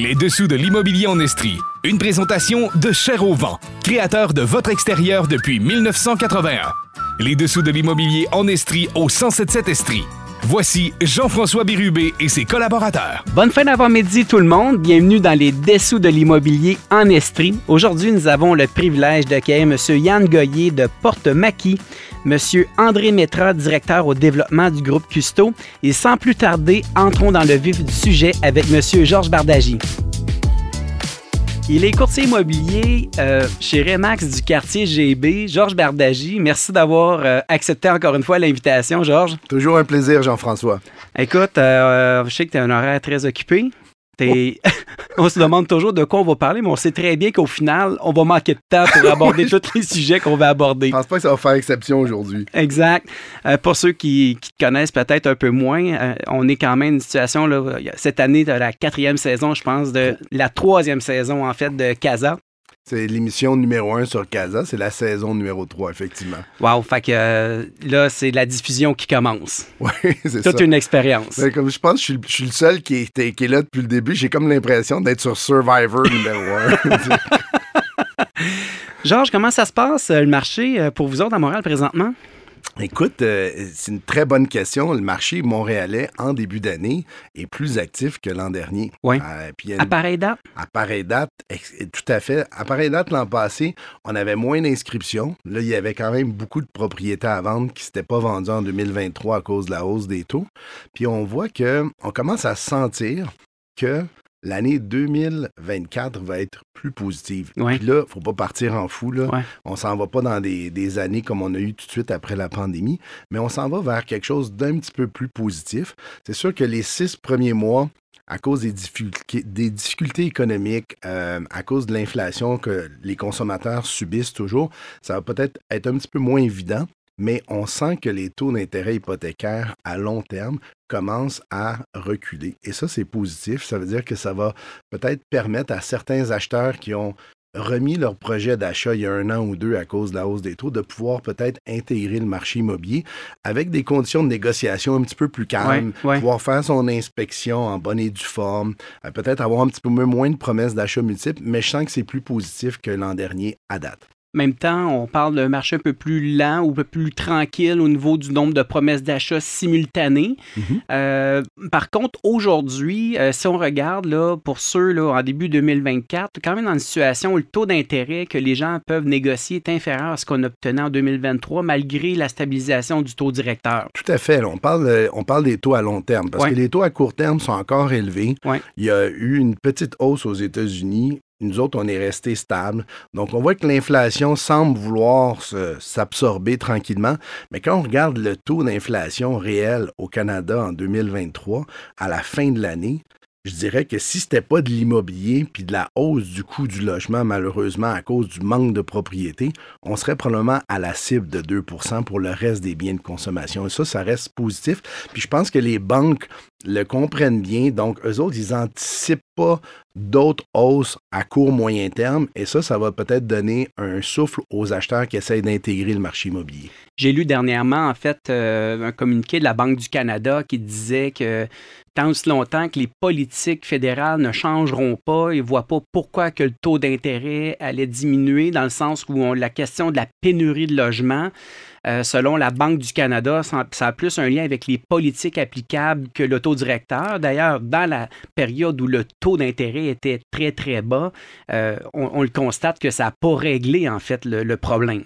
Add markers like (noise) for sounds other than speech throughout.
Les dessous de l'immobilier en Estrie. Une présentation de Cher au créateur de votre extérieur depuis 1981. Les dessous de l'immobilier en Estrie au 1077 Estrie. Voici Jean-François Bérubé et ses collaborateurs. Bonne fin d'avant-midi tout le monde. Bienvenue dans les dessous de l'immobilier en Estrie. Aujourd'hui, nous avons le privilège d'accueillir M. Yann Goyer de Porte-Maquis, M. André Métra, directeur au développement du groupe Custo. Et sans plus tarder, entrons dans le vif du sujet avec M. Georges Bardagy. Il est courtier immobilier euh, chez Remax du quartier GB. Georges Bardagy, merci d'avoir euh, accepté encore une fois l'invitation, Georges. Toujours un plaisir, Jean-François. Écoute, euh, je sais que tu as un horaire très occupé. (laughs) on se demande toujours de quoi on va parler, mais on sait très bien qu'au final, on va manquer de temps pour aborder (laughs) tous les sujets qu'on va aborder. Je pense pas que ça va faire exception aujourd'hui. Exact. Euh, pour ceux qui, qui te connaissent peut-être un peu moins, euh, on est quand même une situation, là, cette année, de la quatrième saison, je pense, de la troisième saison, en fait, de Casa. C'est l'émission numéro un sur Casa. C'est la saison numéro 3, effectivement. Wow. Fait que euh, là, c'est la diffusion qui commence. (laughs) Oui, c'est ça. Toute une expérience. Ben, comme je pense, je suis, je suis le seul qui est, qui est là depuis le début. J'ai comme l'impression d'être sur Survivor numéro un. (laughs) (laughs) Georges, comment ça se passe, euh, le marché, euh, pour vous autres à Montréal présentement? Écoute, euh, c'est une très bonne question. Le marché montréalais, en début d'année, est plus actif que l'an dernier. Oui. Euh, puis À pareille date? À pareille date, tout à fait. À pareille date, l'an passé, on avait moins d'inscriptions. Là, il y avait quand même beaucoup de propriétés à vendre qui ne s'étaient pas vendues en 2023 à cause de la hausse des taux. Puis on voit que on commence à sentir que l'année 2024 va être plus positive. Ouais. Puis là, faut pas partir en fou. Là. Ouais. On s'en va pas dans des, des années comme on a eu tout de suite après la pandémie, mais on s'en va vers quelque chose d'un petit peu plus positif. C'est sûr que les six premiers mois, à cause des difficultés, des difficultés économiques, euh, à cause de l'inflation que les consommateurs subissent toujours, ça va peut-être être un petit peu moins évident, mais on sent que les taux d'intérêt hypothécaires à long terme commencent à reculer. Et ça, c'est positif. Ça veut dire que ça va peut-être permettre à certains acheteurs qui ont remis leur projet d'achat il y a un an ou deux à cause de la hausse des taux, de pouvoir peut-être intégrer le marché immobilier avec des conditions de négociation un petit peu plus calmes, Ouais, ouais. pouvoir faire son inspection en bonne et due forme, euh, peut-être avoir un petit peu moins de promesses d'achat multiples, mais je sens que c'est plus positif que l'an dernier à date. Même temps, on parle d'un marché un peu plus lent ou un peu plus tranquille au niveau du nombre de promesses d'achat simultanées. Mhm. Euh, par contre, aujourd'hui, euh, si on regarde là, pour ceux là, en début 2024, quand même dans une situation où le taux d'intérêt que les gens peuvent négocier est inférieur à ce qu'on obtenait en 2023, malgré la stabilisation du taux directeur. Tout à fait. là, on, parle, euh, on parle des taux à long terme parce Ouais. que les taux à court terme sont encore élevés. Ouais. Il y a eu une petite hausse aux États-Unis. Nous autres, on est resté stable. Donc, on voit que l'inflation semble vouloir s'absorber tranquillement. Mais quand on regarde le taux d'inflation réel au Canada en 2023, à la fin de l'année, je dirais que si c'était pas de l'immobilier puis de la hausse du coût du logement, malheureusement, à cause du manque de propriété, on serait probablement à la cible de 2% pour le reste des biens de consommation. Et ça, ça reste positif. Puis je pense que les banques le comprennent bien. Donc, eux autres, ils n'anticipent pas d'autres hausses à court, moyen terme. Et ça, ça va peut-être donner un souffle aux acheteurs qui essayent d'intégrer le marché immobilier. J'ai lu dernièrement, en fait, euh, un communiqué de la Banque du Canada qui disait que tant aussi longtemps que les politiques fédérales ne changeront pas, ils ne voient pas pourquoi que le taux d'intérêt allait diminuer dans le sens où la question de la pénurie de logements, euh, selon la Banque du Canada, ça, a plus un lien avec les politiques applicables que le taux directeur. D'ailleurs, dans la période où le taux d'intérêt était très, très bas, euh, on, le constate que ça n'a pas réglé, en fait, le- le problème.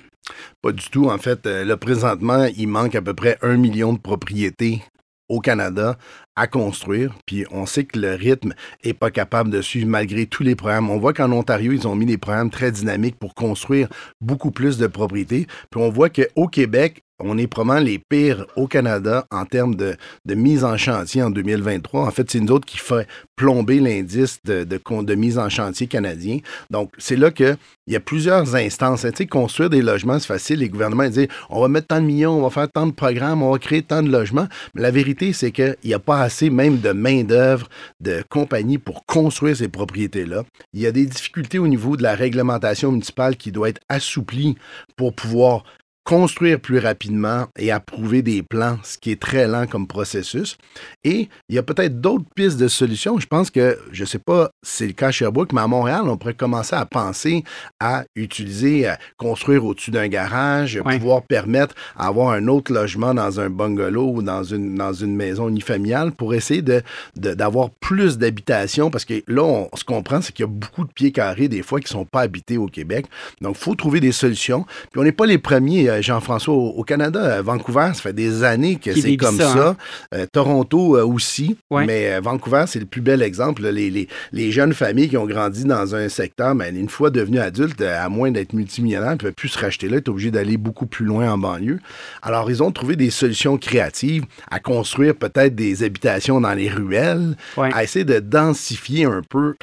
Pas du tout. En fait, euh, là, présentement, il manque à peu près un million de propriétés au Canada à construire. Puis on sait que le rythme est pas capable de suivre malgré tous les programmes. On voit qu'en Ontario, ils ont mis des programmes très dynamiques pour construire beaucoup plus de propriétés. Puis on voit qu'au Québec, on est probablement les pires au Canada en termes de, mise en chantier en 2023. En fait, c'est nous autres qui fait plomber l'indice de, de, mise en chantier canadien. Donc, c'est là qu'il y a plusieurs instances. Tu sais, construire des logements, c'est facile. Les gouvernements disent on va mettre tant de millions, on va faire tant de programmes, on va créer tant de logements. Mais la vérité, c'est qu'il n'y a pas assez même de main-d'œuvre de compagnies pour construire ces propriétés-là. Il y a des difficultés au niveau de la réglementation municipale qui doit être assouplie pour pouvoir construire plus rapidement et approuver des plans, ce qui est très lent comme processus. Et il y a peut-être d'autres pistes de solutions. Je pense que, je ne sais pas si c'est le cas à Sherbrooke, mais à Montréal, on pourrait commencer à penser à utiliser, à construire au-dessus d'un garage, pouvoir permettre d'avoir un autre logement dans un bungalow ou dans une, dans une maison unifamiliale pour essayer de, d'avoir plus d'habitation parce que là, on, ce qu'on comprend, c'est qu'il y a beaucoup de pieds carrés des fois qui ne sont pas habités au Québec. Donc, il faut trouver des solutions. Puis on n'est pas les premiers Jean-François, au, Canada, euh, Vancouver, ça fait des années que c'est comme ça. Hein? Euh, Toronto aussi, mais Vancouver, c'est le plus bel exemple. Les, les, jeunes familles qui ont grandi dans un secteur, mais ben, une fois devenus adultes, à moins d'être multimillionnaires, ne peuvent plus se racheter là, ils sont obligés d'aller beaucoup plus loin en banlieue. Alors, ils ont trouvé des solutions créatives à construire peut-être des habitations dans les ruelles, à essayer de densifier un peu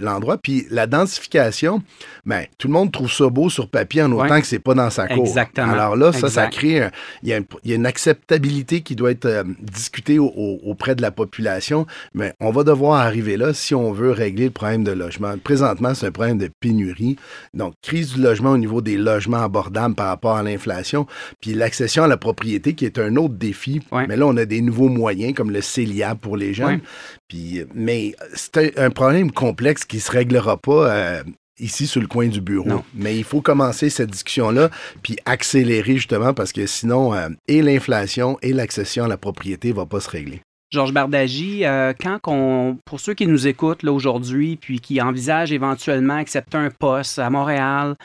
l'endroit. Puis la densification, ben, tout le monde trouve ça beau sur papier en autant que c'est pas dans sa cour. Exactement. Alors là, ça, ça crée. Il y, a une acceptabilité qui doit être euh, discutée auprès de la population, mais on va devoir arriver là si on veut régler le problème de logement. Présentement, c'est un problème de pénurie. Donc, crise du logement au niveau des logements abordables par rapport à l'inflation, puis l'accession à la propriété qui est un autre défi. Mais là, on a des nouveaux moyens comme le CELIA pour les jeunes. Puis, mais c'est un, problème complexe qui ne se réglera pas euh, ici sur le coin du bureau. Mais il faut commencer cette discussion-là, puis accélérer justement parce que sinon, euh, et l'inflation et l'accession à la propriété ne va pas se régler. Georges Bardagy, euh, quand on, pour ceux qui nous écoutent là aujourd'hui, puis qui envisagent éventuellement accepter un poste à Montréal,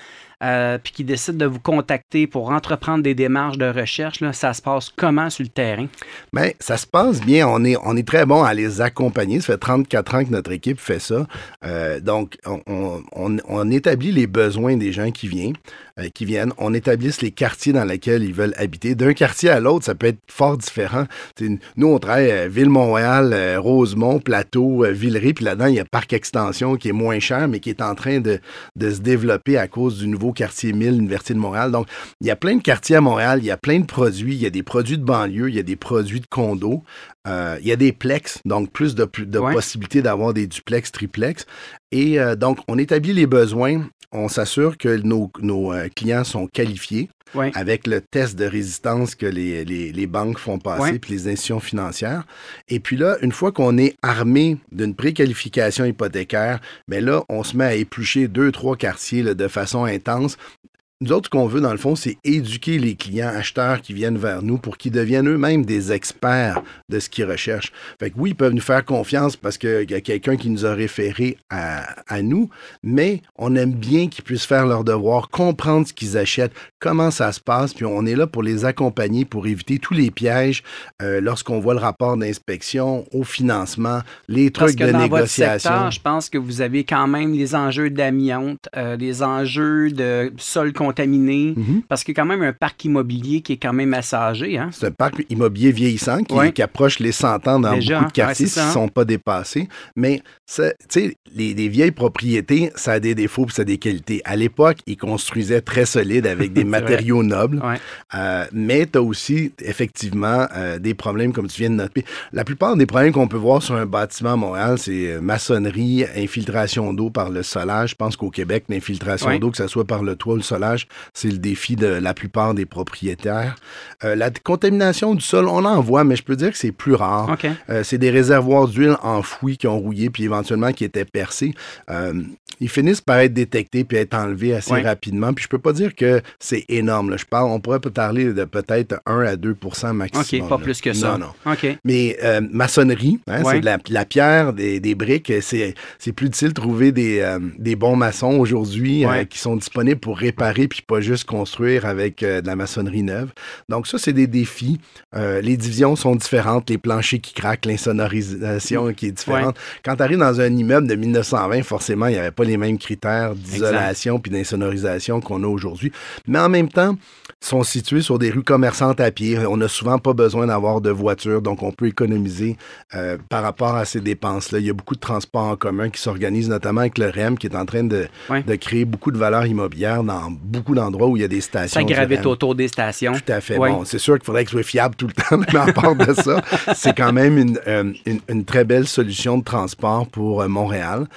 euh, puis qui décide de vous contacter pour entreprendre des démarches de recherche, ça se passe comment sur le terrain? Bien, ça se passe bien. On est, très bon à les accompagner. Ça fait 34 ans que notre équipe fait ça. Euh, donc, on, on, établit les besoins des gens qui viennent. Euh, qui viennent. On établisse les quartiers dans lesquels ils veulent habiter. D'un quartier à l'autre, ça peut être fort différent. nous, on travaille à Ville-Montréal, Rosemont, Plateau, Villeray, puis là-dedans, il y a Parc Extension qui est moins cher, mais qui est en train de, de se développer à cause du nouveau quartier 1000, l'Université de Montréal. Donc, il y a plein de quartiers à Montréal, il y a plein de produits, il y a des produits de banlieue, il y a des produits de condos, euh, il y a des plex, donc plus de, de possibilités d'avoir des duplex, triplex. Et euh, donc, on établit les besoins, on s'assure que nos, euh, clients sont qualifiés avec le test de résistance que les, banques font passer, puis les institutions financières. Et puis là, une fois qu'on est armé d'une préqualification hypothécaire, mais ben là, on se met à éplucher deux, trois quartiers de façon intense nous autres, ce qu'on veut, dans le fond, c'est éduquer les clients acheteurs qui viennent vers nous pour qu'ils deviennent eux-mêmes des experts de ce qu'ils recherchent. Fait que oui, ils peuvent nous faire confiance parce qu'il y a quelqu'un qui nous a référé à, nous, mais on aime bien qu'ils puissent faire leur devoir, comprendre ce qu'ils achètent, comment ça se passe, puis on est là pour les accompagner, pour éviter tous les pièges euh, lorsqu'on voit le rapport d'inspection, au financement, les trucs de négociation. je pense que vous avez quand même les enjeux d'amiante, euh, les enjeux de sol contaminé, mhm. parce qu'il y a quand même un parc immobilier qui est quand même assez âgé. Hein? C'est un parc immobilier vieillissant qui, approche les 100 ans dans beaucoup de quartiers s'ils ne sont pas dépassés. Mais, tu sais, les, vieilles propriétés, ça a des défauts et ça a des qualités. À l'époque, ils construisaient très solide avec (laughs) des matériaux nobles. Euh, mais tu as aussi, effectivement, euh, des problèmes comme tu viens de noter. La plupart des problèmes qu'on peut voir sur un bâtiment à Montréal, c'est euh, maçonnerie, infiltration d'eau par le solage. Je pense qu'au Québec, l'infiltration d'eau, que ce soit par le toit ou le solage, c'est le défi de la plupart des propriétaires. Euh, la contamination du sol, on en voit, mais je peux dire que c'est plus rare. Euh, c'est des réservoirs d'huile enfouis qui ont rouillé puis éventuellement qui étaient percés. Euh, ils finissent par être détectés puis être enlevés assez rapidement. Puis je peux pas dire que c'est énorme. Je parle, on pourrait parler de peut-être 1 à 2% maximum. OK, pas plus que ça. Non, non. Mais maçonnerie, hein, c'est de la, pierre, des, briques. C'est plus difficile de trouver des, des bons maçons aujourd'hui qui sont disponibles pour réparer puis pas juste construire avec euh, de la maçonnerie neuve. Donc ça, c'est des défis. Euh, les divisions sont différentes, les planchers qui craquent, l'insonorisation qui est différente. Quand tu arrives dans un immeuble de 1920, forcément, il n'y avait pas les mêmes critères d'isolation puis d'insonorisation qu'on a aujourd'hui. Mais en même temps, sont situés sur des rues commerçantes à pied. On n'a souvent pas besoin d'avoir de voiture, donc on peut économiser euh, par rapport à ces dépenses-là. Il y a beaucoup de transports en commun qui s'organisent, notamment avec le REM, qui est en train de, de créer beaucoup de valeur immobilière dans beaucoup d'endroits où il y a des stations. Ça gravite autour des stations. Tout à fait. Bon, c'est sûr qu'il faudrait que ce soit fiable tout le temps, (laughs) mais à part de ça, c'est quand même une, euh, une, très belle solution de transport pour euh, Montréal.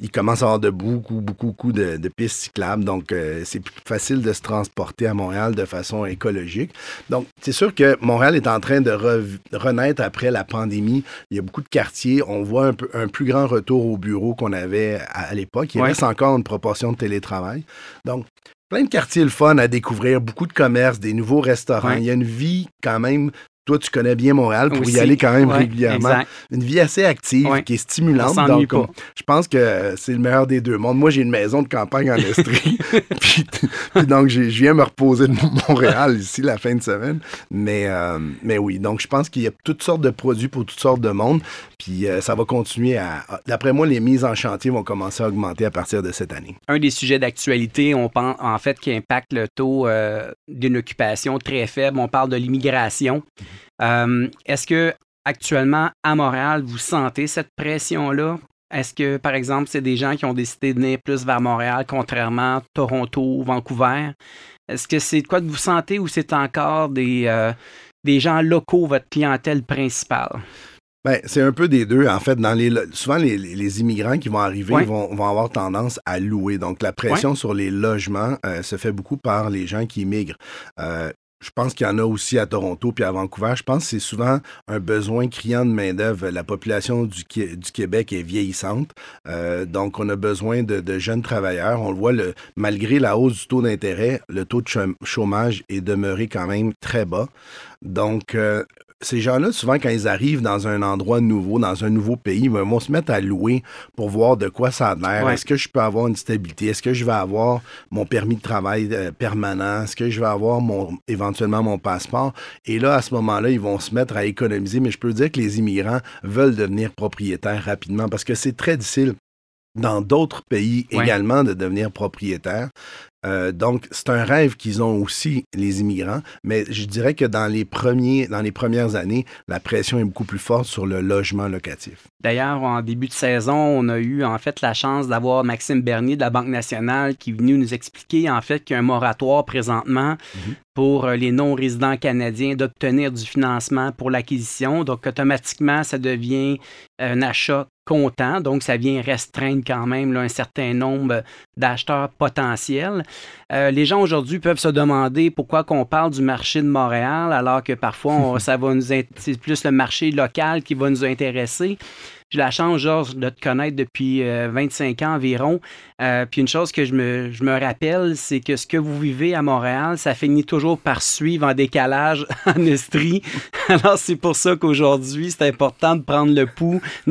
il commence à avoir de beaucoup, beaucoup, beaucoup de, pistes cyclables. Donc, c'est plus facile de se transporter à Montréal de façon écologique. Donc, c'est sûr que Montréal est en train de renaître après la pandémie. Il y a beaucoup de quartiers. On voit un, peu, un plus grand retour au bureau qu'on avait à, l'époque. Il reste encore une proportion de télétravail. Donc, plein de quartiers le fun à découvrir, beaucoup de commerces, des nouveaux restaurants. Il y a une vie quand même toi, tu connais bien Montréal pour y aller quand même régulièrement. Une vie assez active, qui est stimulante. Donc, je pense que c'est le meilleur des deux mondes. Moi, j'ai une maison de campagne en Estrie. (laughs) puis, donc, je viens me reposer de Montréal ici la fin de semaine. Mais, euh, mais oui, donc je pense qu'il y a toutes sortes de produits pour toutes sortes de monde. Puis euh, ça va continuer à. D'après moi, les mises en chantier vont commencer à augmenter à partir de cette année. Un des sujets d'actualité, on pense en fait qui impacte le taux euh, d'une occupation très faible. On parle de l'immigration. Euh, est-ce que actuellement à Montréal, vous sentez cette pression-là? Est-ce que, par exemple, c'est des gens qui ont décidé de venir plus vers Montréal, contrairement à Toronto ou Vancouver? Est-ce que c'est quoi que vous sentez ou c'est encore des, des gens locaux, votre clientèle principale? Ben, c'est un peu des deux. En fait, dans les, souvent, les, immigrants qui vont arriver vont, avoir tendance à louer. Donc, la pression sur les logements euh, se fait beaucoup par les gens qui immigrent. Euh, je pense qu'il y en a aussi à Toronto puis à Vancouver. Je pense que c'est souvent un besoin criant de main-d'œuvre. La population du, Québec est vieillissante. Euh, donc, on a besoin de, jeunes travailleurs. On le voit, le, malgré la hausse du taux d'intérêt, le taux de chômage est demeuré quand même très bas. Donc, ces gens-là, souvent, quand ils arrivent dans un endroit nouveau, dans un nouveau pays, ils vont se mettre à louer pour voir de quoi ça a l'air. Est-ce que je peux avoir une stabilité? Est-ce que je vais avoir mon permis de travail euh, permanent? Est-ce que je vais avoir mon, éventuellement mon passeport? Et là, à ce moment-là, ils vont se mettre à économiser. Mais je peux dire que les immigrants veulent devenir propriétaires rapidement parce que c'est très difficile dans d'autres pays également de devenir propriétaire. Euh, donc, c'est un rêve qu'ils ont aussi, les immigrants, mais je dirais que dans les, premiers, dans les premières années, la pression est beaucoup plus forte sur le logement locatif. D'ailleurs, en début de saison, on a eu en fait la chance d'avoir Maxime Bernier de la Banque nationale qui est venu nous expliquer en fait qu'il y a un moratoire présentement mhm. pour euh, les non-résidents canadiens d'obtenir du financement pour l'acquisition. Donc, automatiquement, ça devient un achat Donc, ça vient restreindre quand même un certain nombre d'acheteurs potentiels. Euh, les gens aujourd'hui peuvent se demander pourquoi qu'on parle du marché de Montréal alors que parfois (laughs) ça va nous c'est plus le marché local qui va nous intéresser. J'ai la chance, Georges, de te connaître depuis 25 euh, ans environ. Euh, puis une chose que je me, je me rappelle, c'est que ce que vous vivez à Montréal, ça finit toujours par suivre en décalage (laughs) en Estrie. (laughs) Alors, c'est pour ça qu'aujourd'hui, c'est important de prendre le pouls (laughs)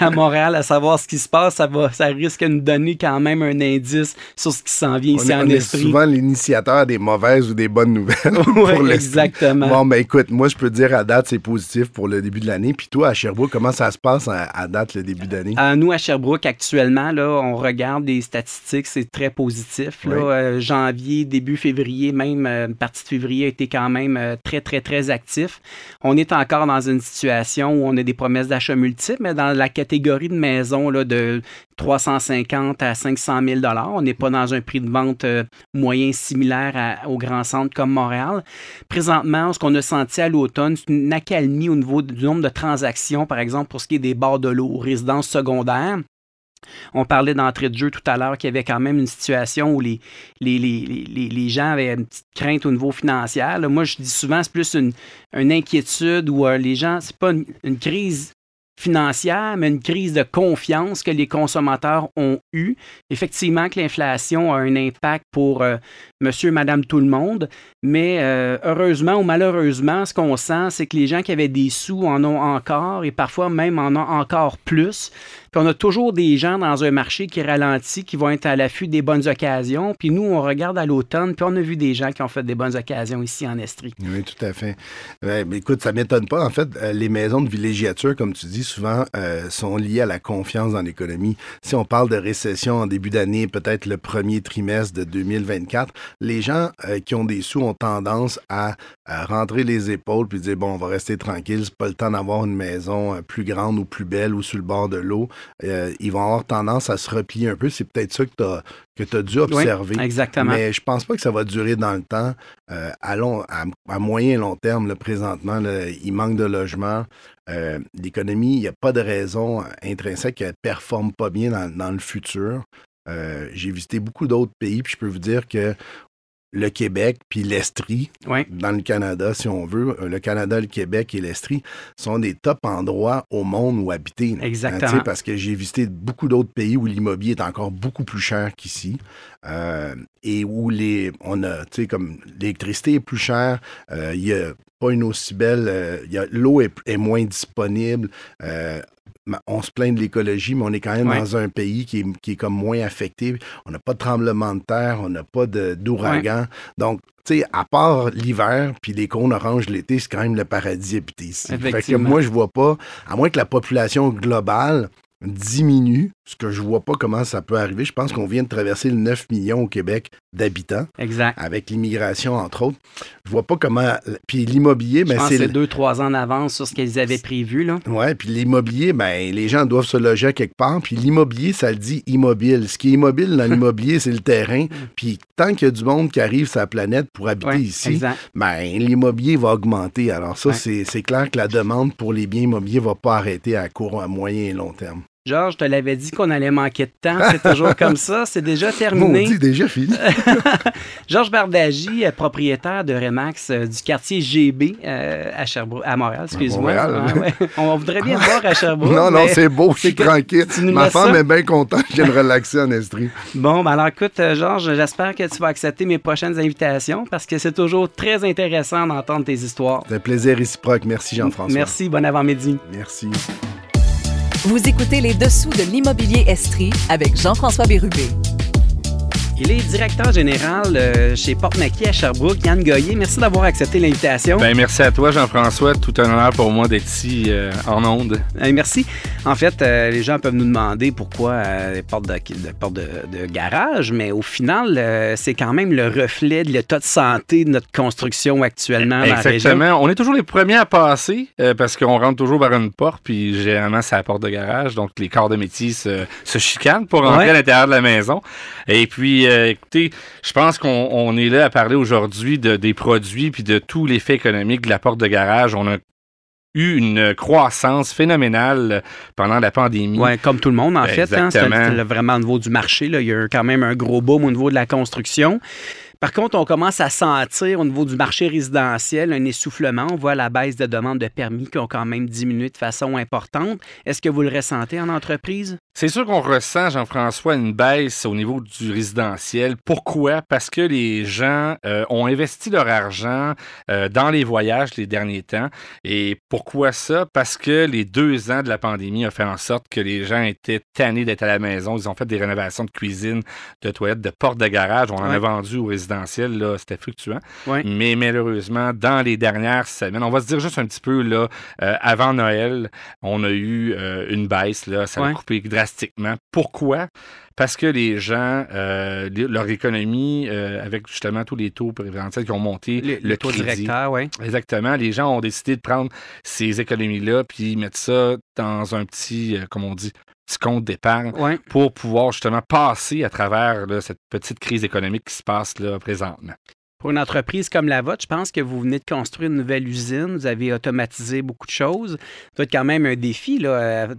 à Montréal, à savoir ce qui se passe. Ça, va, ça risque de nous donner quand même un indice sur ce qui s'en vient ici en Estrie. souvent l'initiateur des mauvaises ou des bonnes nouvelles. oui, exactement. Bon, ben écoute, moi, je peux dire à date, c'est positif pour le début de l'année. Puis toi, à Sherbrooke, comment ça se passe à, à date le début d'année? Euh, nous, à Sherbrooke, actuellement, là, on regarde des statistiques, c'est très positif. Euh, janvier, début février, même euh, une partie de février a été quand même très, très, très actif. On est encore dans une situation où on a des promesses d'achat multiples, mais dans la catégorie de maisons là, de 350 à 500 000 On n'est pas dans un prix de vente moyen similaire au grand centre comme Montréal. Présentement, ce qu'on a senti à l'automne, c'est une accalmie au niveau du nombre de transactions, par exemple, pour ce qui est des bords de l'eau, résidences secondaires. On parlait d'entrée de jeu tout à l'heure qu'il y avait quand même une situation où les, les, gens avaient une petite crainte au niveau financier. moi, je dis souvent, c'est plus une, inquiétude où euh, les gens, c'est pas une, crise financière, mais une crise de confiance que les consommateurs ont eue. Effectivement, que l'inflation a un impact pour euh, monsieur, madame, tout le monde, mais euh, heureusement ou malheureusement, ce qu'on sent, c'est que les gens qui avaient des sous en ont encore et parfois même en ont encore plus. Puis on a toujours des gens dans un marché qui ralentit, qui vont être à l'affût des bonnes occasions. Puis nous, on regarde à l'automne, puis on a vu des gens qui ont fait des bonnes occasions ici en Estrie. Oui, tout à fait. mais écoute, ça ne m'étonne pas. En fait, euh, les maisons de villégiature, comme tu dis, souvent euh, sont liées à la confiance dans l'économie. Si on parle de récession en début d'année, peut-être le premier trimestre de 2024, les gens euh, qui ont des sous ont tendance à, rentrer les épaules puis dire bon, on va rester tranquille, c'est pas le temps d'avoir une maison plus grande ou plus belle ou sur le bord de l'eau. Euh, ils vont avoir tendance à se replier un peu. C'est peut-être ça que tu as, que as dû observer. exactement. Mais je pense pas que ça va durer dans le temps. Euh, à, long, à, moyen et long terme, présentement, il manque de logements. L'économie, il n'y a pas de raison intrinsèque qu'elle ne performe pas bien dans, dans le futur. J'ai visité beaucoup d'autres pays, puis je peux vous dire que le Québec puis l'Estrie dans le Canada, si on veut. Euh, le Canada, le Québec et l'Estrie sont des top endroits au monde où habiter. Hein, Exactement. parce que j'ai visité beaucoup d'autres pays où l'immobilier est encore beaucoup plus cher qu'ici. Euh, et où les, on a, tu sais, comme l'électricité est plus chère, euh, il n'y a pas une aussi belle, l'eau est, est, moins disponible on se plaint de l'écologie, mais on est quand même dans un pays qui est, comme moins affecté. On n'a pas de tremblement de terre, on n'a pas d'ouragan. Donc, tu sais, à part l'hiver, puis les cônes oranges l'été, c'est quand même le paradis habité ici. Fait que moi, je vois pas, à moins que la population globale diminue, ce que je vois pas comment ça peut arriver. Je pense qu'on vient de traverser le 9 millions au Québec d'habitants. Exact. Avec l'immigration, entre autres. Je vois pas comment. Puis l'immobilier, ben, c'est. deux, trois ans d'avance sur ce qu'ils avaient prévu, là. Ouais, puis l'immobilier, ben, les gens doivent se loger quelque part. Puis l'immobilier, ça le dit immobile. Ce qui est immobile dans (laughs) l'immobilier, c'est le terrain. Puis tant qu'il y a du monde qui arrive sur la planète pour habiter ici, ben, l'immobilier va augmenter. Alors, ça, c'est clair que la demande pour les biens immobiliers va pas arrêter à court, à moyen et long terme. Georges, je te l'avais dit qu'on allait manquer de temps. C'est toujours comme ça. C'est déjà (laughs) terminé. C'est déjà fini. (laughs) Georges Bardagy, euh, propriétaire de Remax euh, du quartier GB euh, à Sherbrooke, à Montréal, excuse-moi. Ah, (laughs) on voudrait bien voir à Sherbrooke. Non, non, c'est beau, je suis tranquille. Ma femme est bien contente, je viens me relaxer en Estrie. Bon, ben alors écoute, Georges, j'espère que tu vas accepter mes prochaines invitations parce que c'est toujours très intéressant d'entendre tes histoires. C'est un plaisir réciproque. Merci Jean-François. Merci, bon avant-midi. Merci. Vous écoutez les dessous de l'immobilier Estrie avec Jean-François Bérubé. Il est directeur général euh, chez Porte-Maquis à Sherbrooke. Yann Goyer, merci d'avoir accepté l'invitation. Ben, merci à toi, Jean-François. Tout un honneur pour moi d'être ici euh, en onde. merci. En fait, euh, les gens peuvent nous demander pourquoi les portes, de, garage, mais au final, c'est quand même le reflet de l'état de santé de notre construction actuellement dans Exactement. On est toujours les premiers à passer parce qu'on rentre toujours par une porte, puis généralement, c'est la porte de garage. Donc, les corps de métier se, chicanent pour rentrer à l'intérieur de la maison. Et puis, euh, écoutez, je pense qu'on est là à parler aujourd'hui de, des produits puis de tout l'effet économique de la porte de garage. On a eu une croissance phénoménale pendant la pandémie. Oui, comme tout le monde, en fait. Hein, c'est vraiment au niveau du marché. Là. Il y a quand même un gros boom au niveau de la construction. Par contre, on commence à sentir au niveau du marché résidentiel un essoufflement. On voit la baisse de demandes de permis qui ont quand même diminué de façon importante. Est-ce que vous le ressentez en entreprise? C'est sûr qu'on ressent, Jean-François, une baisse au niveau du résidentiel. Pourquoi? Parce que les gens euh, ont investi leur argent euh, dans les voyages les derniers temps. Et pourquoi ça? Parce que les deux ans de la pandémie ont fait en sorte que les gens étaient tannés d'être à la maison. Ils ont fait des rénovations de cuisine, de toilettes, de portes de garage. On en a vendu aux résidents là, c'était fluctuant. Mais malheureusement, dans les dernières semaines, on va se dire juste un petit peu, là, euh, avant Noël, on a eu euh, une baisse, là, ça a coupé drastiquement. Pourquoi? Parce que les gens, euh, leur économie, avec justement tous les taux préférentiels qui ont monté, le, taux directeur, oui. Exactement. Les gens ont décidé de prendre ces économies-là puis mettre ça dans un petit, comme on dit, compte d'épargne pour pouvoir justement passer à travers cette petite crise économique qui se passe là, présentement. Pour une entreprise comme la vôtre, je pense que vous venez de construire une nouvelle usine, vous avez automatisé beaucoup de choses. Ça doit être quand même un défi, là, euh,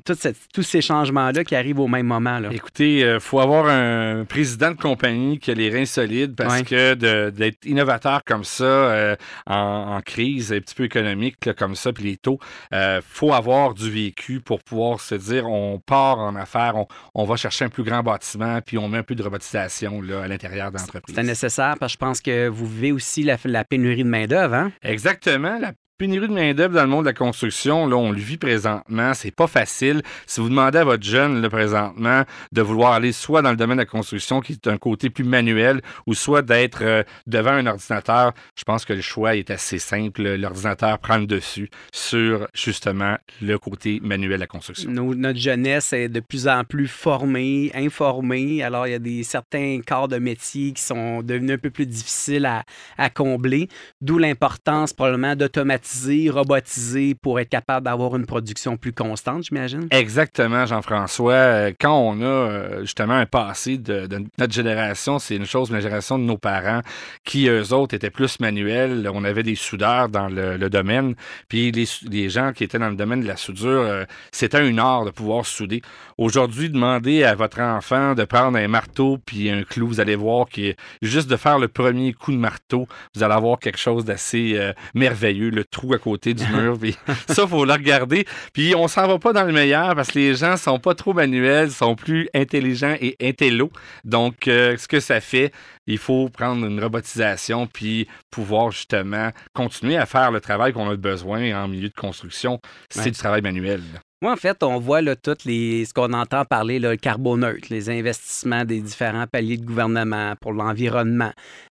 tous ces changements-là qui arrivent au même moment. Là. Écoutez, il euh, faut avoir un président de compagnie qui a les reins solides parce que d'être innovateur comme ça, euh, en, crise un petit peu économique comme ça, puis les taux, il faut avoir du vécu pour pouvoir se dire on part en affaires, on, va chercher un plus grand bâtiment, puis on met un peu de robotisation là, à l'intérieur de l'entreprise. C'est nécessaire parce que je pense que vous vivez aussi la, pénurie de main-d'œuvre. Hein? Exactement. Pénurie de main-d'œuvre dans le monde de la construction, là, on le vit présentement. C'est pas facile. Si vous demandez à votre jeune, là, présentement, de vouloir aller soit dans le domaine de la construction, qui est un côté plus manuel, ou soit d'être euh, devant un ordinateur, je pense que le choix est assez simple. L'ordinateur prend le dessus sur, justement, le côté manuel de la construction. notre jeunesse est de plus en plus formée, informée. Alors, il y a des certains corps de métier qui sont devenus un peu plus difficiles à, à combler, d'où l'importance, probablement, d'automatiser automatisé, robotisé pour être capable d'avoir une production plus constante, j'imagine? Exactement, Jean-François. Euh, quand on a euh, justement un passé de, notre génération, c'est une chose, mais la génération de nos parents, qui eux autres étaient plus manuels, on avait des soudeurs dans le, domaine, puis les, gens qui étaient dans le domaine de la soudure, euh, c'était un art de pouvoir souder. Aujourd'hui, demandez à votre enfant de prendre un marteau puis un clou, vous allez voir que juste de faire le premier coup de marteau, vous allez avoir quelque chose d'assez merveilleux, le trou à côté du mur. Puis (laughs) ça, faut le regarder. Puis on s'en va pas dans le meilleur parce que les gens sont pas trop manuels, sont plus intelligents et intello. Donc, euh, ce que ça fait, il faut prendre une robotisation puis pouvoir justement continuer à faire le travail qu'on a besoin en milieu de construction. C'est du travail manuel. Moi, en fait, on voit là, tout les, ce qu'on entend parler, le carboneutre, les investissements des différents paliers de gouvernement pour l'environnement.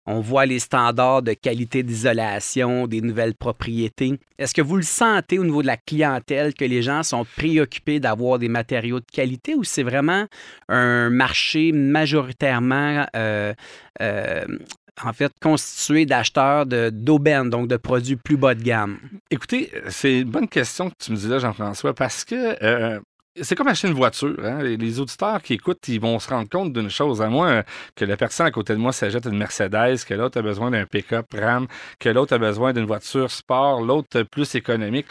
On voit les standards de qualité d'isolation des nouvelles propriétés. Est-ce que vous le sentez au niveau de la clientèle que les gens sont préoccupés d'avoir des matériaux de qualité ou c'est vraiment un marché majoritairement euh, euh, en fait, constitué d'acheteurs d'aubaines, donc de produits plus bas de gamme? Écoutez, c'est une bonne question que tu me dis Jean-François, parce que euh, c'est comme acheter une voiture. Hein. Les auditeurs qui écoutent, ils vont se rendre compte d'une chose. À moins que la personne à côté de moi s'achète une Mercedes, que l'autre a besoin d'un pick-up RAM, que l'autre a besoin d'une voiture sport, l'autre plus économique.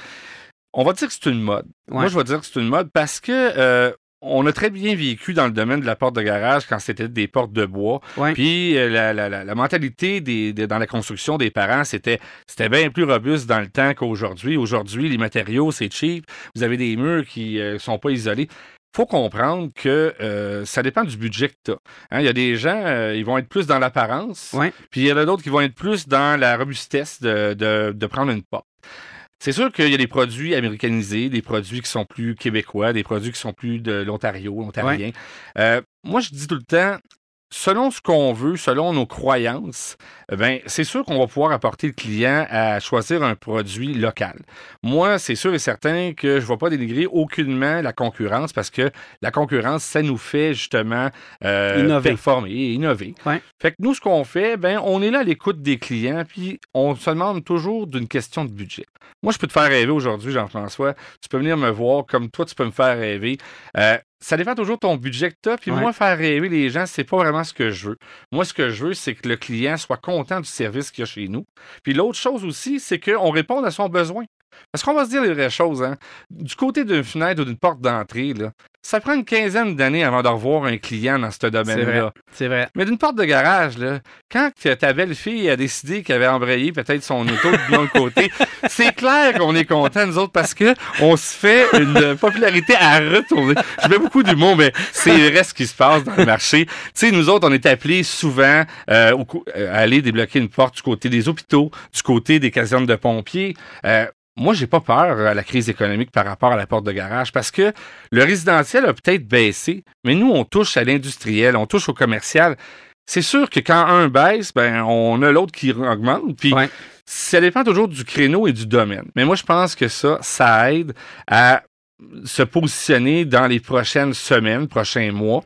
On va dire que c'est une mode. Moi, je vais dire que c'est une mode parce que euh, on a très bien vécu dans le domaine de la porte de garage quand c'était des portes de bois. Puis euh, la, mentalité des, dans la construction des parents, c'était c'était bien plus robuste dans le temps qu'aujourd'hui. Aujourd'hui, les matériaux, c'est cheap. Vous avez des murs qui ne euh, sont pas isolés faut comprendre que euh, ça dépend du budget que tu as. Hein. Il y a des gens, ils vont être plus dans l'apparence, puis il y en a d'autres qui vont être plus dans la robustesse de, de prendre une porte. C'est sûr qu'il y a des produits américanisés, des produits qui sont plus québécois, des produits qui sont plus de l'Ontario, ontariens. Euh, moi, je dis tout le temps, selon ce qu'on veut, selon nos croyances, ben, c'est sûr qu'on va pouvoir apporter le client à choisir un produit local. Moi, c'est sûr et certain que je ne vais pas dénigrer aucunement la concurrence parce que la concurrence, ça nous fait justement euh, innover. performer et innover. Fait que nous, ce qu'on fait, ben, on est là à l'écoute des clients, puis on se demande toujours d'une question de budget. Moi, je peux te faire rêver aujourd'hui, Jean-François. Tu peux venir me voir comme toi, tu peux me faire rêver. Euh, ça dépend toujours de ton budget que tu as. Puis moi, faire rêver les gens, c'est pas vraiment ce que je veux. Moi, ce que je veux, c'est que le client soit content du service qu'il y a chez nous. Puis l'autre chose aussi, c'est qu'on réponde à son besoin. Parce qu'on va se dire les vraies choses. Hein? Du côté d'une fenêtre ou d'une porte d'entrée, ça prend une quinzaine d'années avant de revoir un client dans ce domaine-là. C'est vrai. Mais d'une porte de garage, là, quand ta belle-fille a décidé qu'elle avait embrayé peut-être son auto de l'autre côté, (laughs) c'est clair qu'on est content, nous autres, parce que on se fait une popularité à retourner. Je mets beaucoup d'humour, mais c'est vrai ce qui se passe dans le marché. Tu sais, nous autres, on est appelés souvent euh, euh, à aller débloquer une porte du côté des hôpitaux, du côté des casernes de pompiers. Euh, moi, j'ai pas peur à la crise économique par rapport à la porte de garage parce que le résidentiel a peut-être baissé, mais nous, on touche à l'industriel, on touche au commercial. C'est sûr que quand un baisse, ben, on a l'autre qui augmente. Puis ça dépend toujours du créneau et du domaine. Mais moi, je pense que ça, ça aide à se positionner dans les prochaines semaines, prochains mois.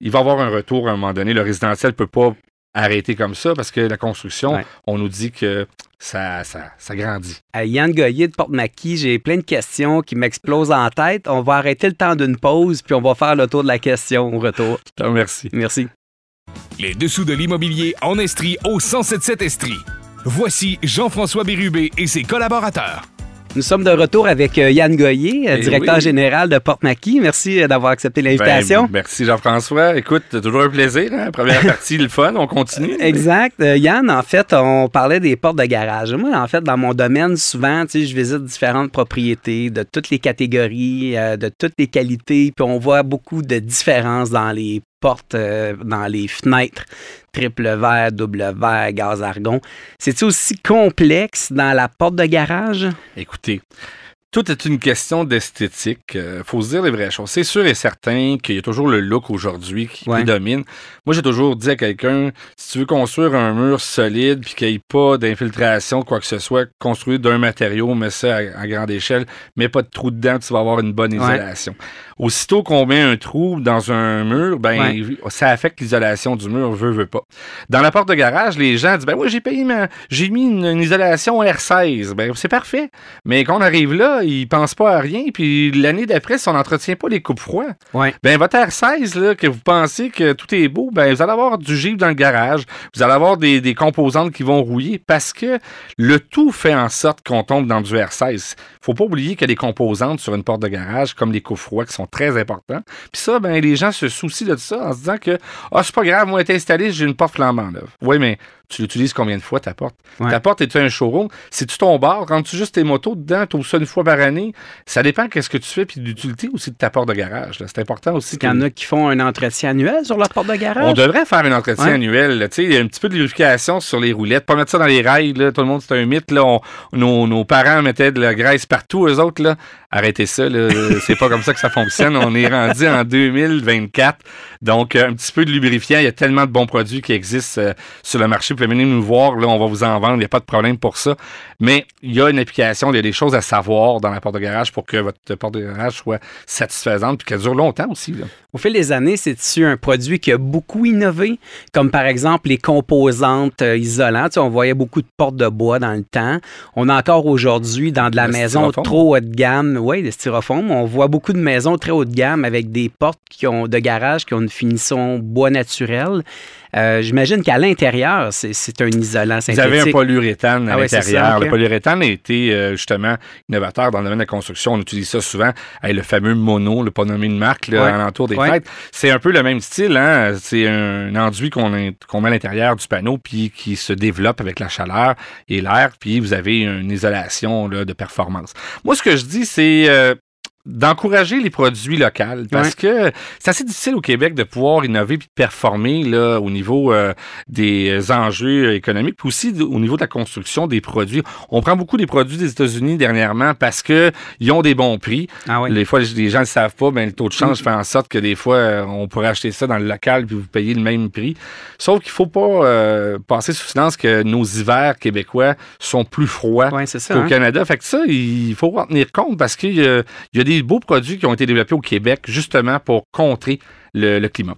Il va y avoir un retour à un moment donné. Le résidentiel ne peut pas arrêter comme ça parce que la construction, on nous dit que ça, ça, grandit. Yann Goyer de Porte-Maquis, j'ai plein de questions qui m'explosent en tête. On va arrêter le temps d'une pause, puis on va faire le tour de la question au retour. Je te remercie. Merci. Les dessous de l'immobilier en Estrie au 1077 Estrie. Voici Jean-François Bérubé et ses collaborateurs. Nous sommes de retour avec euh, Yann Goyer, euh, eh directeur général de Porte-Maquis. Merci euh, d'avoir accepté l'invitation. Ben, merci Jean-François. Écoute, toujours un plaisir. Hein? Première partie, le fun. On continue. (laughs) Exact. Yann, en fait, on parlait des portes de garage. Moi, en fait, dans mon domaine, souvent, tu sais, je visite différentes propriétés de toutes les catégories, de toutes les qualités, puis on voit beaucoup de différences dans les portes euh, dans les fenêtres, triple verre, double verre, gaz argon. C'est-tu aussi complexe dans la porte de garage? Écoutez, tout est une question d'esthétique. Il faut se dire les vraies choses. C'est sûr et certain qu'il y a toujours le look aujourd'hui qui Ouais. prédomine. Moi, j'ai toujours dit à quelqu'un, si tu veux construire un mur solide puis qu'il n'y ait pas d'infiltration, quoi que ce soit, construit d'un matériau, mets ça à, à grande échelle, mets pas de trou dedans, tu vas avoir une bonne Ouais. isolation. Aussitôt qu'on met un trou dans un mur, ben ça affecte l'isolation du mur, veut, veut pas. Dans la porte de garage, les gens disent, ben oui, j'ai payé ma, j'ai mis une, une isolation R16. Ben c'est parfait. Mais quand on arrive là, ils pensent pas à rien. Puis l'année d'après, si on n'entretient pas les coupes froids, Ouais. ben votre R16, là, que vous pensez que tout est beau, ben vous allez avoir du givre dans le garage. Vous allez avoir des, des composantes qui vont rouiller parce que le tout fait en sorte qu'on tombe dans du R16. Faut pas oublier qu'il y a des composantes sur une porte de garage, comme les coupes froids, qui sont très importants. Puis ça, ben les gens se soucient de ça en se disant que ah, c'est pas grave, moi, est installé, j'ai une porte flambant neuve. Oui, mais tu l'utilises combien de fois ta porte? Ouais. Ta porte est un showroom? Si tu ton bar, rentres-tu juste tes motos dedans, tu ça une fois par année? Ça dépend qu'est-ce que tu fais, puis de l'utilité aussi de ta porte de garage. C'est important aussi. Il y en a qui font un entretien annuel sur leur porte de garage. on devrait faire un entretien Ouais. annuel. Tu Il y a un petit peu de lubrification sur les roulettes. Pas mettre ça dans les rails. Là. Tout le monde, c'est un mythe. Là. On- nos, nos parents mettaient de la graisse partout, eux autres. Là. Arrêtez ça. (laughs) c'est pas comme ça que ça fonctionne. On est rendu en 2024. Donc, euh, un petit peu de lubrifiant. Il y a tellement de bons produits qui existent euh, sur le marché. Venir nous voir. Là, on va vous en vendre. Il n'y a pas de problème pour ça. Mais il y a une application. Il y a des choses à savoir dans la porte de garage pour que votre porte de garage soit satisfaisante puis qu'elle dure longtemps aussi. Là. Au fil des années, c'est-tu un produit qui a beaucoup innové, comme par exemple les composantes euh, isolantes. Tu sais, on voyait beaucoup de portes de bois dans le temps. On a encore aujourd'hui dans de la Le maison styrofoam. trop haut de gamme, oui, des styrofoam. On voit beaucoup de maisons très haut de gamme avec des portes qui ont de garage qui ont une finition bois naturel. Euh, J'imagine qu'à l'intérieur, c'est un isolant Vous synthétique. avez un polyuréthane à Ah l'intérieur. Le polyuréthane a été euh, justement innovateur dans le domaine de la construction. On utilise ça souvent. Hey, le fameux mono, le pas nommé une marque, là, Ouais. alentour des Ouais. fêtes. C'est un peu le même style. Hein? C'est un enduit qu'on met à l'intérieur du panneau puis qui se développe avec la chaleur et l'air. Puis vous avez une isolation là, de performance. Moi, ce que je dis, c'est... euh, d'encourager les produits locaux parce que c'est assez difficile au Québec de pouvoir innover puis de performer là, au niveau euh, des enjeux économiques puis aussi au niveau de la construction des produits. On prend beaucoup des produits des États-Unis dernièrement parce que ils ont des bons prix. Ah oui. Les fois, les gens ne le savent pas, ben, le taux de change fait en sorte que des fois, euh, on pourrait acheter ça dans le local puis vous payez le même prix. Sauf qu'il faut pas euh, passer sous silence que nos hivers québécois sont plus froids Ouais, qu'au hein? Canada. Fait que ça, il faut en tenir compte parce qu'il y y a des beaux produits qui ont été développés au Québec justement pour contrer le, le climat.